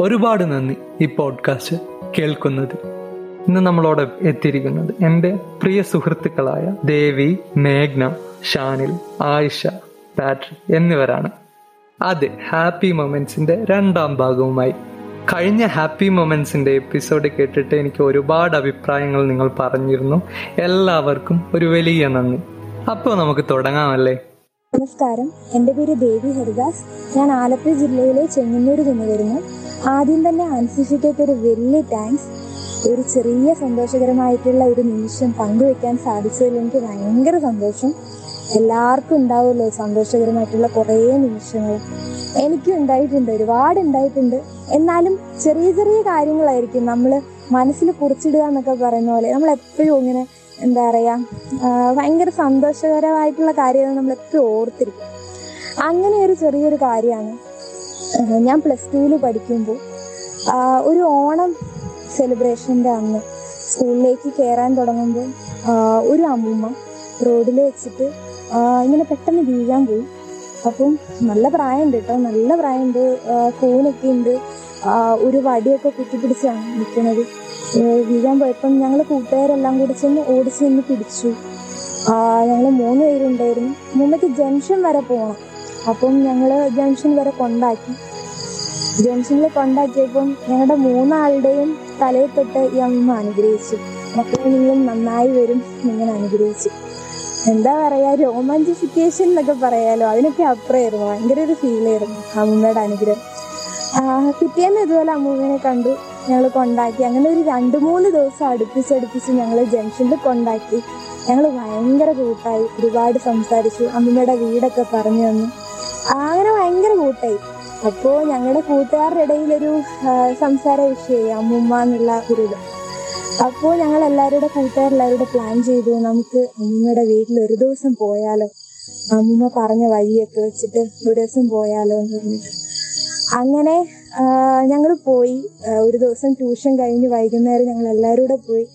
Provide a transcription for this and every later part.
ഒരുപാട് നന്ദി ഈ പോഡ്കാസ്റ്റ് കേൾക്കുന്നത്. ഇന്ന് നമ്മളോട് എത്തിയിരിക്കുന്നത് എന്റെ പ്രിയ സുഹൃത്തുക്കളായ ദേവി മേഘ്ന ഷാനിൽ ആയിഷ പാട്രിക് എന്നിവരാണ്. അതെ ഹാപ്പി മൊമെന്റ്സിന്റെ രണ്ടാം ഭാഗവുമായി. കഴിഞ്ഞ ഹാപ്പി മൊമെന്റ്സിന്റെ എപ്പിസോഡ് കേട്ടിട്ട് എനിക്ക് ഒരുപാട് അഭിപ്രായങ്ങൾ നിങ്ങൾ പറഞ്ഞിരുന്നു. എല്ലാവർക്കും ഒരു വലിയ നന്ദി. അപ്പോൾ നമുക്ക് തുടങ്ങാമല്ലേ? നമസ്കാരം. എന്റെ പേര് ദേവി ഹരിദാസ്. ഞാൻ ആലപ്പുഴ ജില്ലയിലെ ചെങ്ങന്നൂർ നിന്ന് വരുന്നു. ആദ്യം തന്നെ അൻസിഫിക്കേറ്റ് ഒരു വലിയ താങ്ക്സ് ഒരു ചെറിയ സന്തോഷകരമായിട്ടുള്ള ഒരു നിമിഷം പങ്കുവെക്കാൻ സാധിച്ചതിൽ എനിക്ക് ഭയങ്കര സന്തോഷം. എല്ലാവർക്കും ഉണ്ടാവുമല്ലോ സന്തോഷകരമായിട്ടുള്ള കുറേ നിമിഷങ്ങൾ. എനിക്കും ഉണ്ടായിട്ടുണ്ട് ഒരുപാട് ഉണ്ടായിട്ടുണ്ട്. എന്നാലും ചെറിയ ചെറിയ കാര്യങ്ങളായിരിക്കും നമ്മൾ മനസ്സിൽ കുറിച്ചിടുക എന്നൊക്കെ പറയുന്ന പോലെ നമ്മൾ എപ്പോഴും ഇങ്ങനെ എന്താ പറയുക ഭയങ്കര സന്തോഷകരമായിട്ടുള്ള കാര്യങ്ങൾ നമ്മൾ എപ്പോഴും ഓർത്തിരിക്കും. അങ്ങനെ ഒരു ചെറിയൊരു കാര്യമാണ് ഞാൻ പ്ലസ് ടുവിൽ പഠിക്കുമ്പോൾ ഒരു ഓണം സെലിബ്രേഷന്റെ അന്ന് സ്കൂളിലേക്ക് കയറാൻ തുടങ്ങുമ്പോൾ ഒരു അമ്മൂമ്മ റോഡിൽ വെച്ചിട്ട് ഇങ്ങനെ പെട്ടെന്ന് വീഴാൻ പോയി. അപ്പം നല്ല പ്രായമുണ്ട് കേട്ടോ നല്ല പ്രായമുണ്ട് കൂനൊക്കെ ഉണ്ട് ഒരു വടിയൊക്കെ കുത്തിപ്പിടിച്ചാണ് നിൽക്കുന്നത് വീഴാൻ പോയപ്പം ഞങ്ങൾ കൂട്ടുകാരെല്ലാം കൂടി ചെന്ന് ഓടിച്ച് നിന്ന് പിടിച്ചു. ഞങ്ങൾ മൂന്ന് പേരുണ്ടായിരുന്നു. മുമ്പേക്ക് ജംഗ്ഷൻ വരെ പോകണം അപ്പം ഞങ്ങൾ ജംഗ്ഷൻ വരെ കൊണ്ടാക്കി. ജംഗ്ഷനിൽ കൊണ്ടാക്കിയപ്പം ഞങ്ങളുടെ മൂന്നാളുടെയും തലയിൽ തൊട്ട് ഈ അമ്മ അനുഗ്രഹിച്ചു. അപ്പോൾ നിങ്ങളും നന്നായി വരും നിങ്ങൾ അനുഗ്രഹിച്ചു. എന്താ പറയാ രോമാഞ്ചിഫിക്കേഷൻ എന്നൊക്കെ പറയാലോ. അതിനൊക്കെ അപ്പുറമായിരുന്നു. ഭയങ്കര ഒരു ഫീലായിരുന്നു അമ്മയുടെ അനുഗ്രഹം. പിറ്റേന്ന് ഇതുപോലെ അമ്മൂമ്മനെ കണ്ടു. ഞങ്ങൾ കൊണ്ടാക്കി. അങ്ങനെ ഒരു രണ്ട് മൂന്ന് ദിവസം അടുപ്പിച്ചടുപ്പിച്ച് ഞങ്ങൾ ജംഗ്ഷനിൽ കൊണ്ടാക്കി. ഞങ്ങൾ ഭയങ്കര കൂട്ടായി. ഒരുപാട് സംസാരിച്ചു. അമ്മയുടെ വീടൊക്കെ പറഞ്ഞു തന്നു. അങ്ങനെ ഭയങ്കര കൂട്ടായി. അപ്പോൾ ഞങ്ങളുടെ കൂട്ടുകാരുടെ ഇടയിലൊരു സംസാര വിഷയമായി. അമ്മുമ്മ എന്നുള്ള ഒരു ഇത്. അപ്പോൾ ഞങ്ങൾ എല്ലാവരുടെ കൂട്ടുകാരെല്ലാവരുടെ പ്ലാൻ ചെയ്തു. നമുക്ക് അമ്മൂമ്മയുടെ വീട്ടിൽ ഒരു ദിവസം പോയാലോ? അമ്മൂമ്മ പറഞ്ഞ വഴിയൊക്കെ വെച്ചിട്ട് ഒരു ദിവസം പോയാലോ എന്ന് പറഞ്ഞിട്ട്. അങ്ങനെ ഞങ്ങൾ പോയി. ഒരു ദിവസം ട്യൂഷൻ കഴിഞ്ഞ് വൈകുന്നേരം ഞങ്ങൾ എല്ലാവരും കൂടെ പോയി.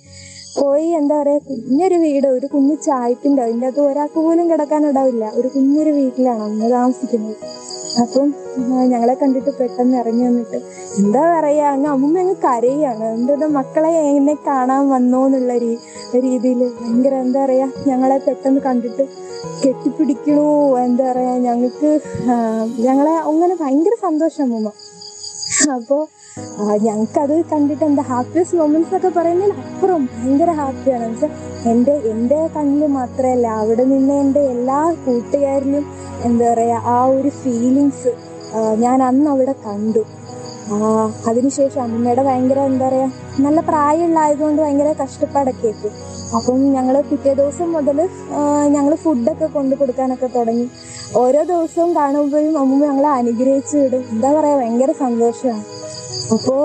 പോയി എന്താ പറയുക കുഞ്ഞൊരു വീട് ഒരു കുഞ്ഞു ചായ്പിന്റെ അതിന്റെ അകത്ത് ഒരാൾക്ക് പോലും കിടക്കാനുണ്ടാവില്ല ഒരു കുഞ്ഞൊരു വീട്ടിലാണ് അന്ന് താമസിക്കുന്നത്. അപ്പം ഞങ്ങളെ കണ്ടിട്ട് പെട്ടെന്ന് ഇറങ്ങി വന്നിട്ട് എന്താ പറയുക അങ്ങ് അമ്മ അങ്ങ് കരയാണ്. എന്താ മക്കളെ എന്നെ കാണാൻ വന്നോ എന്നുള്ള രീതിയിൽ ഭയങ്കര എന്താ പറയുക ഞങ്ങളെ പെട്ടെന്ന് കണ്ടിട്ട് കെട്ടിപ്പിടിക്കണു എന്താ പറയുക ഞങ്ങൾക്ക് ഞങ്ങളെ അങ്ങനെ ഭയങ്കര സന്തോഷം അമ്മൂമ്മ. അപ്പോൾ ഞങ്ങൾക്കത് കണ്ടിട്ട് എന്താ ഹാപ്പിയസ്റ്റ് മൊമെന്റ്സ് ഒക്കെ പറയുന്നതിൽ അപ്പുറം ഭയങ്കര ഹാപ്പിയാണ് എന്ന് വെച്ചാൽ എന്റെ എന്റെ കണ്ണിൽ മാത്രമല്ല അവിടെ നിന്ന് എന്റെ എല്ലാ കൂട്ടുകാരിലും എന്താ പറയുക ആ ഒരു ഫീലിങ്സ് ഞാൻ അന്ന് അവിടെ കണ്ടു. അതിനുശേഷം അമ്മയുടെ ഭയങ്കര എന്താ പറയുക നല്ല പ്രായമുള്ള ആയതുകൊണ്ട് ഭയങ്കര കഷ്ടപ്പാടൊക്കെ ആയിട്ട് അപ്പം ഞങ്ങൾ പിറ്റേ ദിവസം മുതൽ ഞങ്ങൾ ഫുഡൊക്കെ കൊണ്ടു കൊടുക്കാനൊക്കെ തുടങ്ങി. ഓരോ ദിവസവും കാണുമ്പോഴും അമ്മ ഞങ്ങളെ അനുഗ്രഹിച്ചു വിടും. എന്താ പറയുക ഭയങ്കര സന്തോഷമാണ്. അപ്പോൾ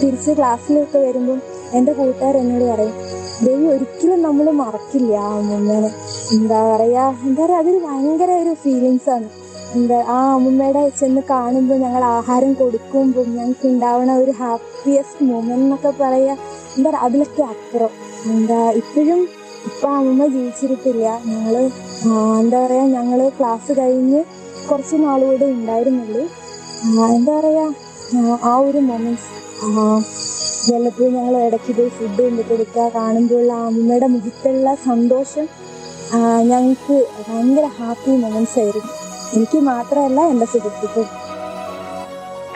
തിരിച്ച് ക്ലാസ്സിലൊക്കെ വരുമ്പം എന്റെ കൂട്ടുകാർ എന്നോട് പറയും ദേവി ഒരിക്കലും നമ്മൾ മറക്കില്ല അമ്മൂമ്മേനെ. എന്താ പറയാ എന്താ പറയുക അതൊരു ഭയങ്കര ഒരു ഫീലിങ്സ് ആണ്. എന്താ ആ അമ്മൂമ്മയുടെ ചെന്ന് കാണുമ്പോൾ ഞങ്ങൾ ആഹാരം കൊടുക്കുമ്പോൾ ഞങ്ങൾക്ക് ഉണ്ടാവണ ഒരു ഹാപ്പിയസ്റ്റ് മൂമെന്റ് എന്നൊക്കെ എന്താ പറയുക അതിലൊക്കെ അപ്പുറം. എന്താ ഇപ്പോഴും ഇപ്പം അമ്മ ജീവിച്ചിരിക്കില്ല. ഞങ്ങൾ എന്താ പറയുക ഞങ്ങൾ ക്ലാസ് കഴിഞ്ഞ് കുറച്ച് നാളുകൂടെ ഉണ്ടായിരുന്നുള്ളൂ. എന്താ പറയുക ആ ഒരു മൊമെന്റ്സ് വല്ലപ്പോഴും ഞങ്ങൾ ഇടയ്ക്ക് പോയി ഫുഡ് കൊണ്ട് കൊടുക്കുക കാണുമ്പോൾ ആ അമ്മയുടെ മുഖത്തുള്ള സന്തോഷം ഞങ്ങൾക്ക് ഭയങ്കര ഹാപ്പി മൊമെന്റ്സ് ആയിരുന്നു. എനിക്ക് മാത്രമല്ല എന്റെ സുഹൃത്തുക്കൾ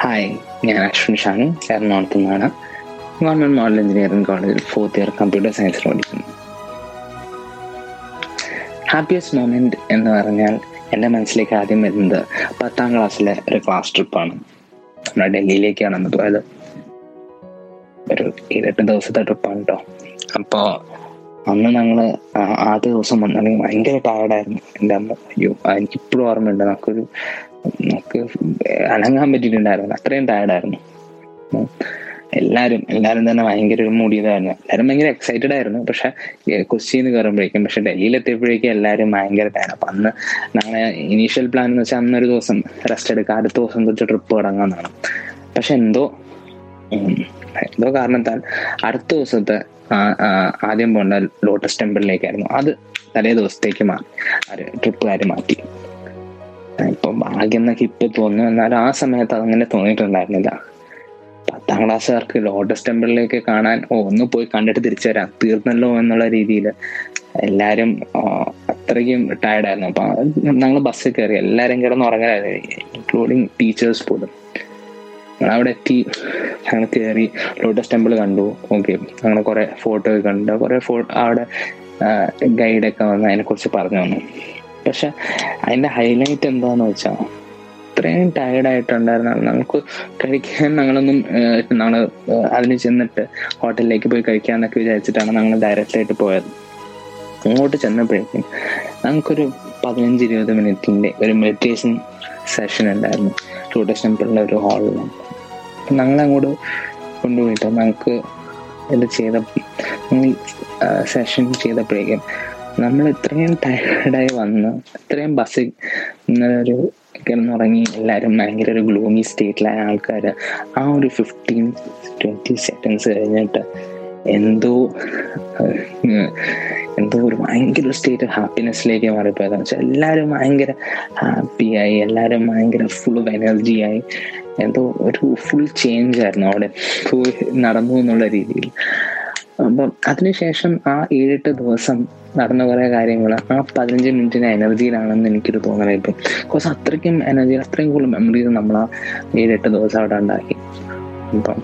ഹായ് ഞാൻ അശ്വിൻ ഷാൻ എറണാകുളത്തു നിന്നാണ് ഗവൺമെന്റ് മോഡൽ എഞ്ചിനീയറിംഗ് കോളേജിൽ ഫോർത്ത് ഇയർ കമ്പ്യൂട്ടർ സയൻസിൽ പഠിക്കുന്നു ഹാപ്പിയസ്റ്റ് മൊമെന്റ് എന്ന് പറഞ്ഞാൽ എന്റെ മനസ്സിലേക്ക് ആദ്യം വരുന്നത് പത്താം ക്ലാസ്സിലെ ഒരു ക്ലാസ് ട്രിപ്പാണ് നമ്മുടെ ഡൽഹിയിലേക്കാണ് അന്ന് പോയത്. ഒരു ഏഴെട്ട് ദിവസത്തെ ട്രിപ്പാണ് കേട്ടോ അപ്പോൾ അന്ന് ഞങ്ങൾ ആദ്യ ദിവസം വന്നിട്ടുണ്ടെങ്കിൽ ഭയങ്കര ടയർഡായിരുന്നു എന്റെ അമ്മ അയ്യോ എനിക്കിപ്പോഴും ഓർമ്മയുണ്ട് നമുക്കൊരു നമുക്ക് അനങ്ങാൻ പറ്റിയിട്ടുണ്ടായിരുന്നു. അത്രയും ടയർഡായിരുന്നു എല്ലാരും എല്ലാരും തന്നെ ഭയങ്കര ഒരു മൂടിയതായിരുന്നു. എല്ലാരും ഭയങ്കര എക്സൈറ്റഡ് ആയിരുന്നു. പക്ഷെ കൊച്ചിന്ന് കയറുമ്പോഴേക്കും പക്ഷെ ഡൽഹിയിൽ എത്തിയപ്പോഴേക്കും എല്ലാരും ഭയങ്കര ടയർ അപ്പൊ അന്ന് ഞങ്ങളെ ഇനീഷ്യൽ പ്ലാൻ എന്ന് വെച്ചാൽ അന്നൊരു ദിവസം റെസ്റ്റ് എടുക്കുക. അടുത്ത ദിവസം തൊട്ട് ട്രിപ്പ് തുടങ്ങാന്നാണ് പക്ഷെ എന്തോ എന്തോ കാരണത്താൽ അടുത്ത ദിവസത്തെ ആദ്യം പോകേണ്ട ലോട്ടസ് ടെമ്പിളിലേക്കായിരുന്നു അത് തലേ ദിവസത്തേക്ക് മാറി. ട്രിപ്പുകാർ മാറ്റി. ഇപ്പൊ ഭാഗ്യം എന്നൊക്കെ ഇപ്പൊ തോന്നുന്നു. എന്നാലും ആ സമയത്ത് അതങ്ങനെ തോന്നിയിട്ടുണ്ടായിരുന്നില്ല. പത്താം ക്ലാസ്സുകാർക്ക് ലോട്ടസ് ടെമ്പിളിലേക്ക് കാണാൻ ഓ ഒന്ന് പോയി കണ്ടിട്ട് തിരിച്ചു വരാം. തീർന്നല്ലോ എന്നുള്ള രീതിയിൽ എല്ലാവരും അത്രയ്ക്കും ടയർഡായിരുന്നു അപ്പൊ ഞങ്ങൾ ബസ്സിൽ കയറി. എല്ലാവരും കിടന്ന് ഉറങ്ങലായിരുന്നു. ഇൻക്ലൂഡിങ് ടീച്ചേഴ്സ് പോലും. ഞങ്ങൾ അവിടെ എത്തി. ഞങ്ങൾ കയറി. ലോട്ടസ് ടെമ്പിൾ കണ്ടു. ഓക്കെ. ഞങ്ങൾ കുറെ ഫോട്ടോ ഒക്കെ കണ്ടു. കുറെ ഫോ അവിടെ ഗൈഡൊക്കെ വന്ന് അതിനെ കുറിച്ച് പറഞ്ഞു വന്നു പക്ഷെ അതിന്റെ ഹൈലൈറ്റ് എന്താന്ന് വെച്ചാൽ ഇത്രയും ടയർഡ് ആയിട്ടുണ്ടായിരുന്നു. നമുക്ക് കഴിക്കാൻ ഞങ്ങളൊന്നും ഞങ്ങൾ അതിന് ചെന്നിട്ട് ഹോട്ടലിലേക്ക് പോയി കഴിക്കാന്നൊക്കെ വിചാരിച്ചിട്ടാണ് ഞങ്ങൾ ഡയറക്റ്റ് ആയിട്ട് പോയത്. അങ്ങോട്ട് ചെന്നപ്പോഴേക്കും നമുക്കൊരു പതിനഞ്ച് ഇരുപത് മിനിറ്റിന്റെ ഒരു മെഡിറ്റേഷൻ സെഷൻ ഉണ്ടായിരുന്നു. ലോട്ടസ് ടെമ്പിളിന്റെ ഒരു ഹാളിൽ ഞങ്ങൾ അങ്ങോട്ട് കൊണ്ടുപോയിട്ട് ഞങ്ങൾക്ക് ഇത് ചെയ്ത സെഷൻ ചെയ്തപ്പോഴേക്കും നമ്മൾ ഇത്രയും ടയർഡായി വന്ന് ഇത്രയും ബസ്സിൽ ഒരു കിടന്നുറങ്ങി എല്ലാവരും ഭയങ്കര ഒരു ഗ്ലൂമി സ്റ്റേറ്റിലായ ആൾക്കാർ ആ ഒരു ഫിഫ്റ്റീൻ ട്വന്റി സെക്കൻഡ്സ് കഴിഞ്ഞിട്ട് എന്തോ എന്തോ ഒരു ഭയങ്കര സ്റ്റേറ്റ് ഹാപ്പിനെസ്സിലേക്ക് മാറിപ്പോയതെന്ന് വെച്ചാൽ എല്ലാവരും ഭയങ്കര ഹാപ്പിയായി എല്ലാവരും ഭയങ്കര ഫുൾ ഓഫ് എനർജി ആയി. എന്തോ ഒരു ഫുൾ ചേഞ്ച് ആയിരുന്നു അവിടെ. നടന്നു എന്നുള്ള രീതിയിൽ. അപ്പം അതിനുശേഷം ആ ഏഴെട്ട് ദിവസം നടന്ന കുറെ കാര്യങ്ങൾ ആ പതിനഞ്ച് മിനിറ്റിന് എനർജിയിലാണെന്ന് എനിക്കൊരു തോന്നല ഇപ്പം. ബിക്കോസ് അത്രയ്ക്കും എനർജി അത്രയും കൂടുതൽ മെമ്മറീസ് നമ്മൾ ആ ഏഴെട്ട് ദിവസം അവിടെ ഉണ്ടാക്കി. അപ്പം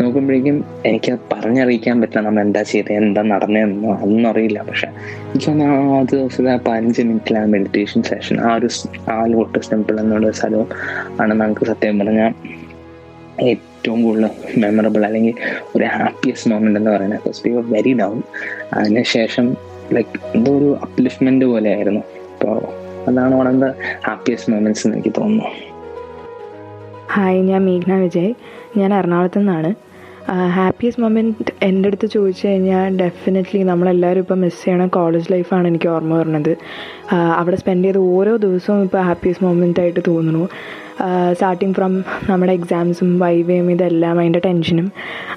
നോക്കുമ്പോഴേക്കും എനിക്ക് പറഞ്ഞറിയിക്കാൻ പറ്റില്ല നമ്മൾ എന്താ ചെയ്തത് എന്താ നടന്നതെന്നോ അതൊന്നും അറിയില്ല. പക്ഷെ എനിക്ക് ആ ആദ്യ ദിവസത്തെ ആ പതിനഞ്ച് ആ മെഡിറ്റേഷൻ സെഷൻ ആ ഒരു ആ ലോട്ടസ് ടെമ്പിൾ എന്നുള്ള സ്ഥലവും ആണ് നമുക്ക് സത്യം പറഞ്ഞാൽ ഏറ്റവും കൂടുതൽ മെമ്മറബിൾ അല്ലെങ്കിൽ ഒരു ഹാപ്പിയസ്റ്റ് മൊമെന്റ് എന്ന് പറയുന്നത്. Because we were very down അതിനുശേഷം ലൈക്ക് എന്തോ ഒരു അപ്ലിഫ്റ്റ്മെന്റ് പോലെ ആയിരുന്നു അപ്പോൾ അതാണ് one of the happiest moments എന്ന് എനിക്ക് തോന്നുന്നു. ഹായ് ഞാൻ മേഘ്ന വിജയ്. ഞാൻ എറണാകുളത്ത് നിന്നാണ് ഹാപ്പിയസ്റ്റ് മൊമെന്റ് എന്റെ അടുത്ത് ചോദിച്ചു കഴിഞ്ഞാൽ ഡെഫിനറ്റ്ലി നമ്മളെല്ലാവരും ഇപ്പോൾ മിസ് ചെയ്യണ കോളേജ് ലൈഫാണ് എനിക്ക് ഓർമ്മ വരുന്നത്. അവിടെ സ്പെൻഡ് ചെയ്ത ഓരോ ദിവസവും ഇപ്പോൾ ഹാപ്പിയസ്റ്റ് മൊമെന്റ് ആയിട്ട് തോന്നുന്നു. സ്റ്റാർട്ടിങ് ഫ്രം നമ്മുടെ എക്സാംസും വൈവയും ഇതെല്ലാം അതിന്റെ ടെൻഷനും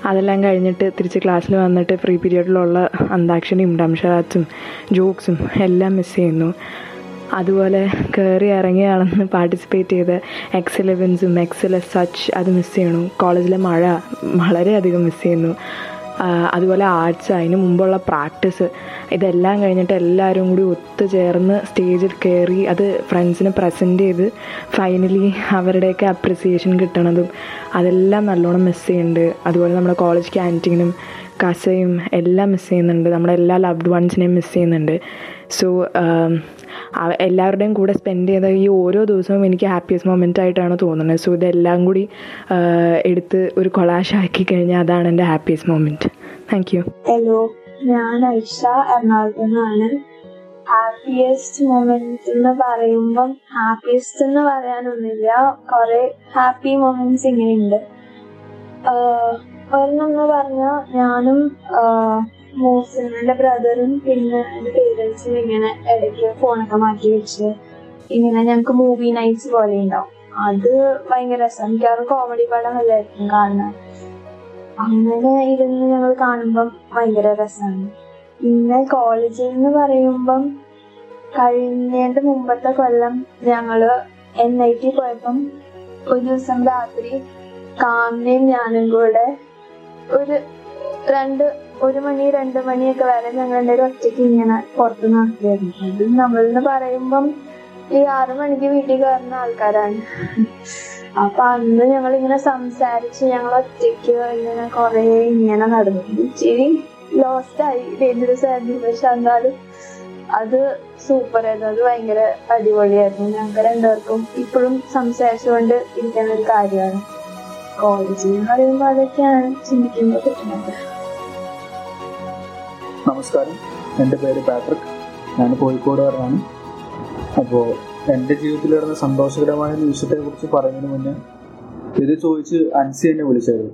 അതെല്ലാം കഴിഞ്ഞിട്ട് തിരിച്ച് ക്ലാസ്സിൽ വന്നിട്ട് ഫ്രീ പീരീഡിലുള്ള അന്താക്ഷരിയും ഡംഷറാത്തും ജോക്സും എല്ലാം മിസ് ചെയ്യുന്നു. അതുപോലെ കയറി ഇറങ്ങി നടന്ന് പാർട്ടിസിപ്പേറ്റ് ചെയ്ത് എക്സ് ഇലവൻസും എക്സ് സച്ച് അത് മിസ് ചെയ്യണു. കോളേജിലെ മഴ വളരെയധികം മിസ് ചെയ്യുന്നു. അതുപോലെ ആർട്സ് അതിന് മുമ്പുള്ള പ്രാക്ടീസ് ഇതെല്ലാം കഴിഞ്ഞിട്ട് എല്ലാവരും കൂടി ഒത്തുചേർന്ന് സ്റ്റേജിൽ കയറി അത് ഫ്രണ്ട്സിന് പ്രസന്റ് ചെയ്ത് ഫൈനലി അവരുടെയൊക്കെ അപ്രിസിയേഷൻ കിട്ടണതും അതെല്ലാം നല്ലോണം മിസ് ചെയ്യുന്നുണ്ട്. അതുപോലെ നമ്മുടെ കോളേജ് ക്യാന്റീനും കസയും എല്ലാം മിസ് ചെയ്യുന്നുണ്ട്. നമ്മുടെ എല്ലാ ലവ്ഡ് വൺസിനെയും മിസ് ചെയ്യുന്നുണ്ട്. സോ എല്ലാവരുടെയും കൂടെ സ്പെൻഡ് ചെയ്ത ഈ ഓരോ ദിവസവും എനിക്ക് ഹാപ്പിയസ്റ്റ് മൊമെന്റ് ആയിട്ടാണ് തോന്നുന്നത്. സോ ഇതെല്ലാം കൂടി എടുത്ത് ഒരു കൊളാഷ് ആക്കി കഴിഞ്ഞാൽ അതാണ് എന്റെ happiest moment thank you hello ഞാൻ ഐഷ എറണാകുളത്തു നിന്നാണ് ഹാപ്പിയസ്റ്റ് മൊമെന്റ് എന്ന് പറയുമ്പം ഹാപ്പിയസ്റ്റ് എന്ന് പറയാനൊന്നുമില്ല. കുറെ ഹാപ്പി മൊമെന്റ്സ് ഇങ്ങനെയുണ്ട് ഒരെണ്ണം എന്ന് പറഞ്ഞാൽ ഞാനും മൂസിനും ബ്രദറും പിന്നെ എന്റെ പേരൻസും ഇങ്ങനെ ഇടയ്ക്ക് ഫോണൊക്കെ മാറ്റി വെച്ച് ഇങ്ങനെ ഞങ്ങൾക്ക് മൂവി നൈറ്റ്സ് പോലെ ഉണ്ടാവും. അത് ഭയങ്കര രസം. മിക്കവാറും കോമഡി പടം അല്ലായിരിക്കും കാണുന്നത് അങ്ങനെ ഇരുന്ന് ഞങ്ങൾ കാണുമ്പം ഭയങ്കര രസമാണ് പിന്നെ കോളേജിൽ നിന്ന് പറയുമ്പം കഴിഞ്ഞതിന്റെ മുമ്പത്തെ കൊല്ലം ഞങ്ങൾ എൻ ഐ ടി പോയപ്പം ഒരു ദിവസം രാത്രി കാമിനെയും ഞാനും കൂടെ ഒരു രണ്ട് ഒരു മണി രണ്ട് മണിയൊക്കെ വരെ ഞങ്ങൾ രണ്ടുപേരും ഒറ്റയ്ക്ക് ഇങ്ങനെ പുറത്ത് നടത്തിയായിരുന്നു അത് നമ്മളെന്ന് പറയുമ്പം ഈ ആറു മണിക്ക് വീട്ടിൽ കയറുന്ന ആൾക്കാരാണ്. അപ്പൊ അന്ന് ഞങ്ങൾ ഇങ്ങനെ സംസാരിച്ച് ഞങ്ങൾ ഒറ്റയ്ക്ക് ഇങ്ങനെ കൊറേ ഇങ്ങനെ നടന്നു. ഇച്ചിരി ലോസ്റ്റ് ആയി. ഡേഞ്ചറസ് ആയിരുന്നു പക്ഷെ എന്നാലും അത് സൂപ്പർ ആയിരുന്നു. അത് ഭയങ്കര അടിപൊളിയായിരുന്നു. ഞങ്ങൾക്ക് രണ്ടുപേർക്കും ഇപ്പോഴും സംസാരിച്ചുകൊണ്ട് ഇരിക്കുന്ന ഒരു കാര്യമാണ്. കോളേജിൽ എന്ന് പറയുമ്പോൾ അതൊക്കെയാണ് ചിന്തിക്കുമ്പോൾ കിട്ടുന്നത് നമസ്കാരം. എന്റെ പേര് പാട്രിക്. ഞാൻ കോഴിക്കോടുകാരനാണ്. അപ്പോൾ എന്റെ ജീവിതത്തിൽ നടന്ന സന്തോഷകരമായ നിമിഷത്തെ കുറിച്ച് പറയുന്നതിന് മുന്നേ ഇത് ചോദിച്ച് അൻസി എന്നെ വിളിച്ചായിരുന്നു.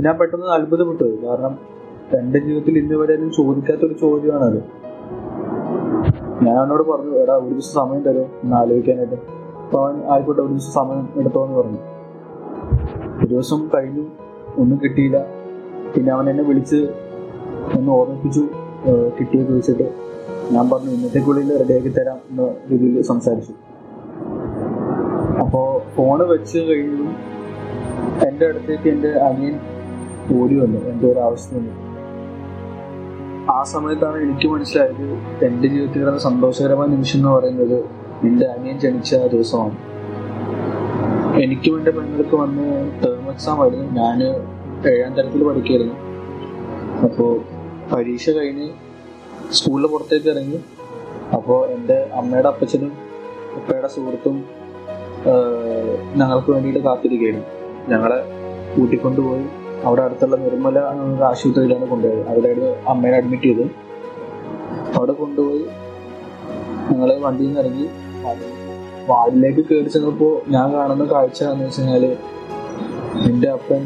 ഞാൻ പെട്ടെന്ന് അത്ഭുതപ്പെട്ടു. കാരണം എന്റെ ജീവിതത്തിൽ ഇന്ന് വരെ ഒന്നും ചോദിക്കാത്തൊരു ചോദ്യമാണത്. ഞാൻ അവനോട് പറഞ്ഞു എടാ ഒരു ദിവസം സമയം തരുമോ എന്ന് ആലോചിക്കാനായിട്ട്. അപ്പൊ അവൻ ആയിക്കോട്ടെ ഒരു ദിവസം സമയം എടുത്തോന്ന് പറഞ്ഞു. ഒരു ദിവസം കഴിഞ്ഞു ഒന്നും കിട്ടിയില്ല. പിന്നെ അവൻ എന്നെ വിളിച്ച് ഒന്ന് ഓർമ്മിപ്പിച്ചു ഏഹ് കിട്ടിയ ചോദിച്ചിട്ട് ഞാൻ പറഞ്ഞു ഇന്നത്തേക്കുള്ളിൽ റെഡിയാക്കി തരാം എന്ന രീതിയിൽ സംസാരിച്ചു. അപ്പോൾ ഫോണ് വെച്ച് കഴിഞ്ഞു. എന്റെ അടുത്തേക്ക് എന്റെ അനിയൻ ഓടി വന്നു. എന്റെ ഒരു ആവശ്യത്തിന്. ആ സമയത്താണ് എനിക്ക് മനസ്സിലായത് എന്റെ ജീവിതത്തിൽ കിടന്ന സന്തോഷകരമായ നിമിഷം എന്ന് പറയുന്നത് എന്റെ അനിയൻ ജനിച്ച ദിവസമാണ്. എനിക്കും എന്റെ പെണ്ണുകൾക്ക് വന്ന് ടേം എക്സാം ആയിരുന്നു. ഞാൻ ഏഴാം തരത്തിൽ പഠിക്കായിരുന്നു അപ്പോൾ പരീക്ഷ കഴിഞ്ഞ് സ്കൂളിൽ പുറത്തേക്ക് ഇറങ്ങി. അപ്പോൾ എന്റെ അമ്മയുടെ അപ്പച്ചനും ഉപ്പയുടെ സുഹൃത്തും ഞങ്ങൾക്ക് വേണ്ടിയിട്ട് കാത്തിരിക്കുകയായിരുന്നു ഞങ്ങളെ കൂട്ടിക്കൊണ്ടുപോയി അവിടെ അടുത്തുള്ള നിർമ്മല ആശുപത്രിയിലാണ് കൊണ്ടുപോയത്. അവിടെയാണ് അമ്മേനെ അഡ്മിറ്റ് ചെയ്ത് അവിടെ കൊണ്ടുപോയി ഞങ്ങൾ വണ്ടിയിൽ നിന്ന് ഇറങ്ങി വാർഡിലേക്ക് കയറി ചെന്നപ്പോൾ ഞാൻ കാണുന്ന കാഴ്ച എന്ന് വെച്ച് കഴിഞ്ഞാൽ എന്റെ അപ്പൻ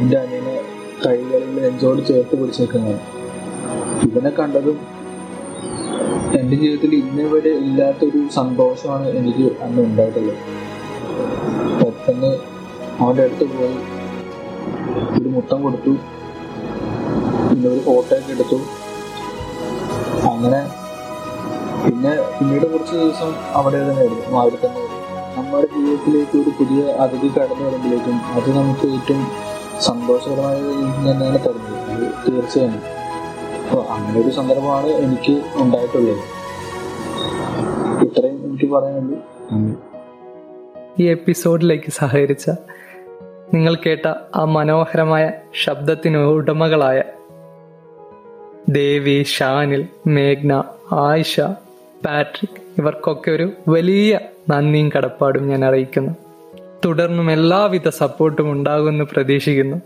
എന്റെ അനിയനെ കൈകളിൽ നെഞ്ചോട് ചേർത്ത് പിടിച്ച് നിൽക്കുന്നതാണ് ഇവനെ കണ്ടതും എന്റെ ജീവിതത്തിൽ ഇന്നിവിടെ വരെ ഇല്ലാത്തൊരു സന്തോഷമാണ് എനിക്ക് അന്ന് ഉണ്ടായിട്ടുള്ളത്. പെട്ടെന്ന് അവന്റെ അടുത്ത് പോയി ഒരു മുത്തം കൊടുത്തു പിന്നെ ഒരു ഫോട്ടോ ഒക്കെ എടുത്തു. അങ്ങനെ പിന്നെ പിന്നീട് കുറച്ച് ദിവസം അവിടെ തന്നെ ആയിരുന്നു അവിടെ തന്നെ. നമ്മുടെ ജീവിതത്തിലേക്ക് ഒരു പുതിയ അതിഥി കടന്നു വരുമ്പോഴേക്കും അത് നമുക്ക് ഏറ്റവും സന്തോഷകരമായ രീതിയിൽ തന്നെയാണ് തരുന്നത്. തീർച്ചയായും. അപ്പോൾ അങ്ങനെ ഒരു സന്ദർഭമാണ് എനിക്ക് ഉണ്ടായിട്ടുള്ളത്. ഇത്രയും എനിക്ക് പറയാനുള്ളൂ. ഈ എപ്പിസോഡിലേക്ക് സഹകരിച്ച നിങ്ങൾ കേട്ട ആ മനോഹരമായ ശബ്ദത്തിന് ഉടമകളായ ദേവി ഷാനിൽ മേഘ്ന ആയിഷ പാട്രിക് ഇവർക്കൊക്കെ ഒരു വലിയ നന്ദിയും കടപ്പാടും ഞാൻ അറിയിക്കുന്നു. തുടർന്നും എല്ലാവിധ സപ്പോർട്ടും ഉണ്ടാകുമെന്ന് പ്രതീക്ഷിക്കുന്നു.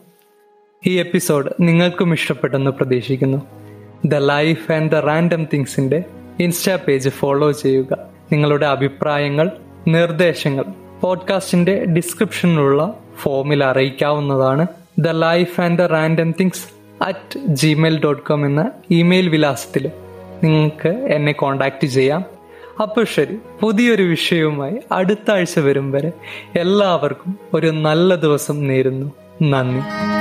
ഈ എപ്പിസോഡ് നിങ്ങൾക്കും ഇഷ്ടപ്പെട്ടെന്ന് പ്രതീക്ഷിക്കുന്നു. The life and the random തിങ്സിന്റെ insta page follow ചെയ്യുക. നിങ്ങളുടെ അഭിപ്രായങ്ങൾ നിർദ്ദേശങ്ങൾ പോഡ്കാസ്റ്റിന്റെ ഡിസ്ക്രിപ്ഷനിലുള്ള ഫോമിൽ അറിയിക്കാവുന്നതാണ് the life and the random things at Gmail dot com എന്ന ഇമെയിൽ വിലാസത്തിൽ നിങ്ങൾക്ക് എന്നെ കോണ്ടാക്ട് ചെയ്യാം. അപ്പോൾ ശരി പുതിയൊരു വിഷയവുമായി അടുത്ത ആഴ്ച വരും വരെ എല്ലാവർക്കും ഒരു നല്ല ദിവസം നേരുന്നു. നന്ദി.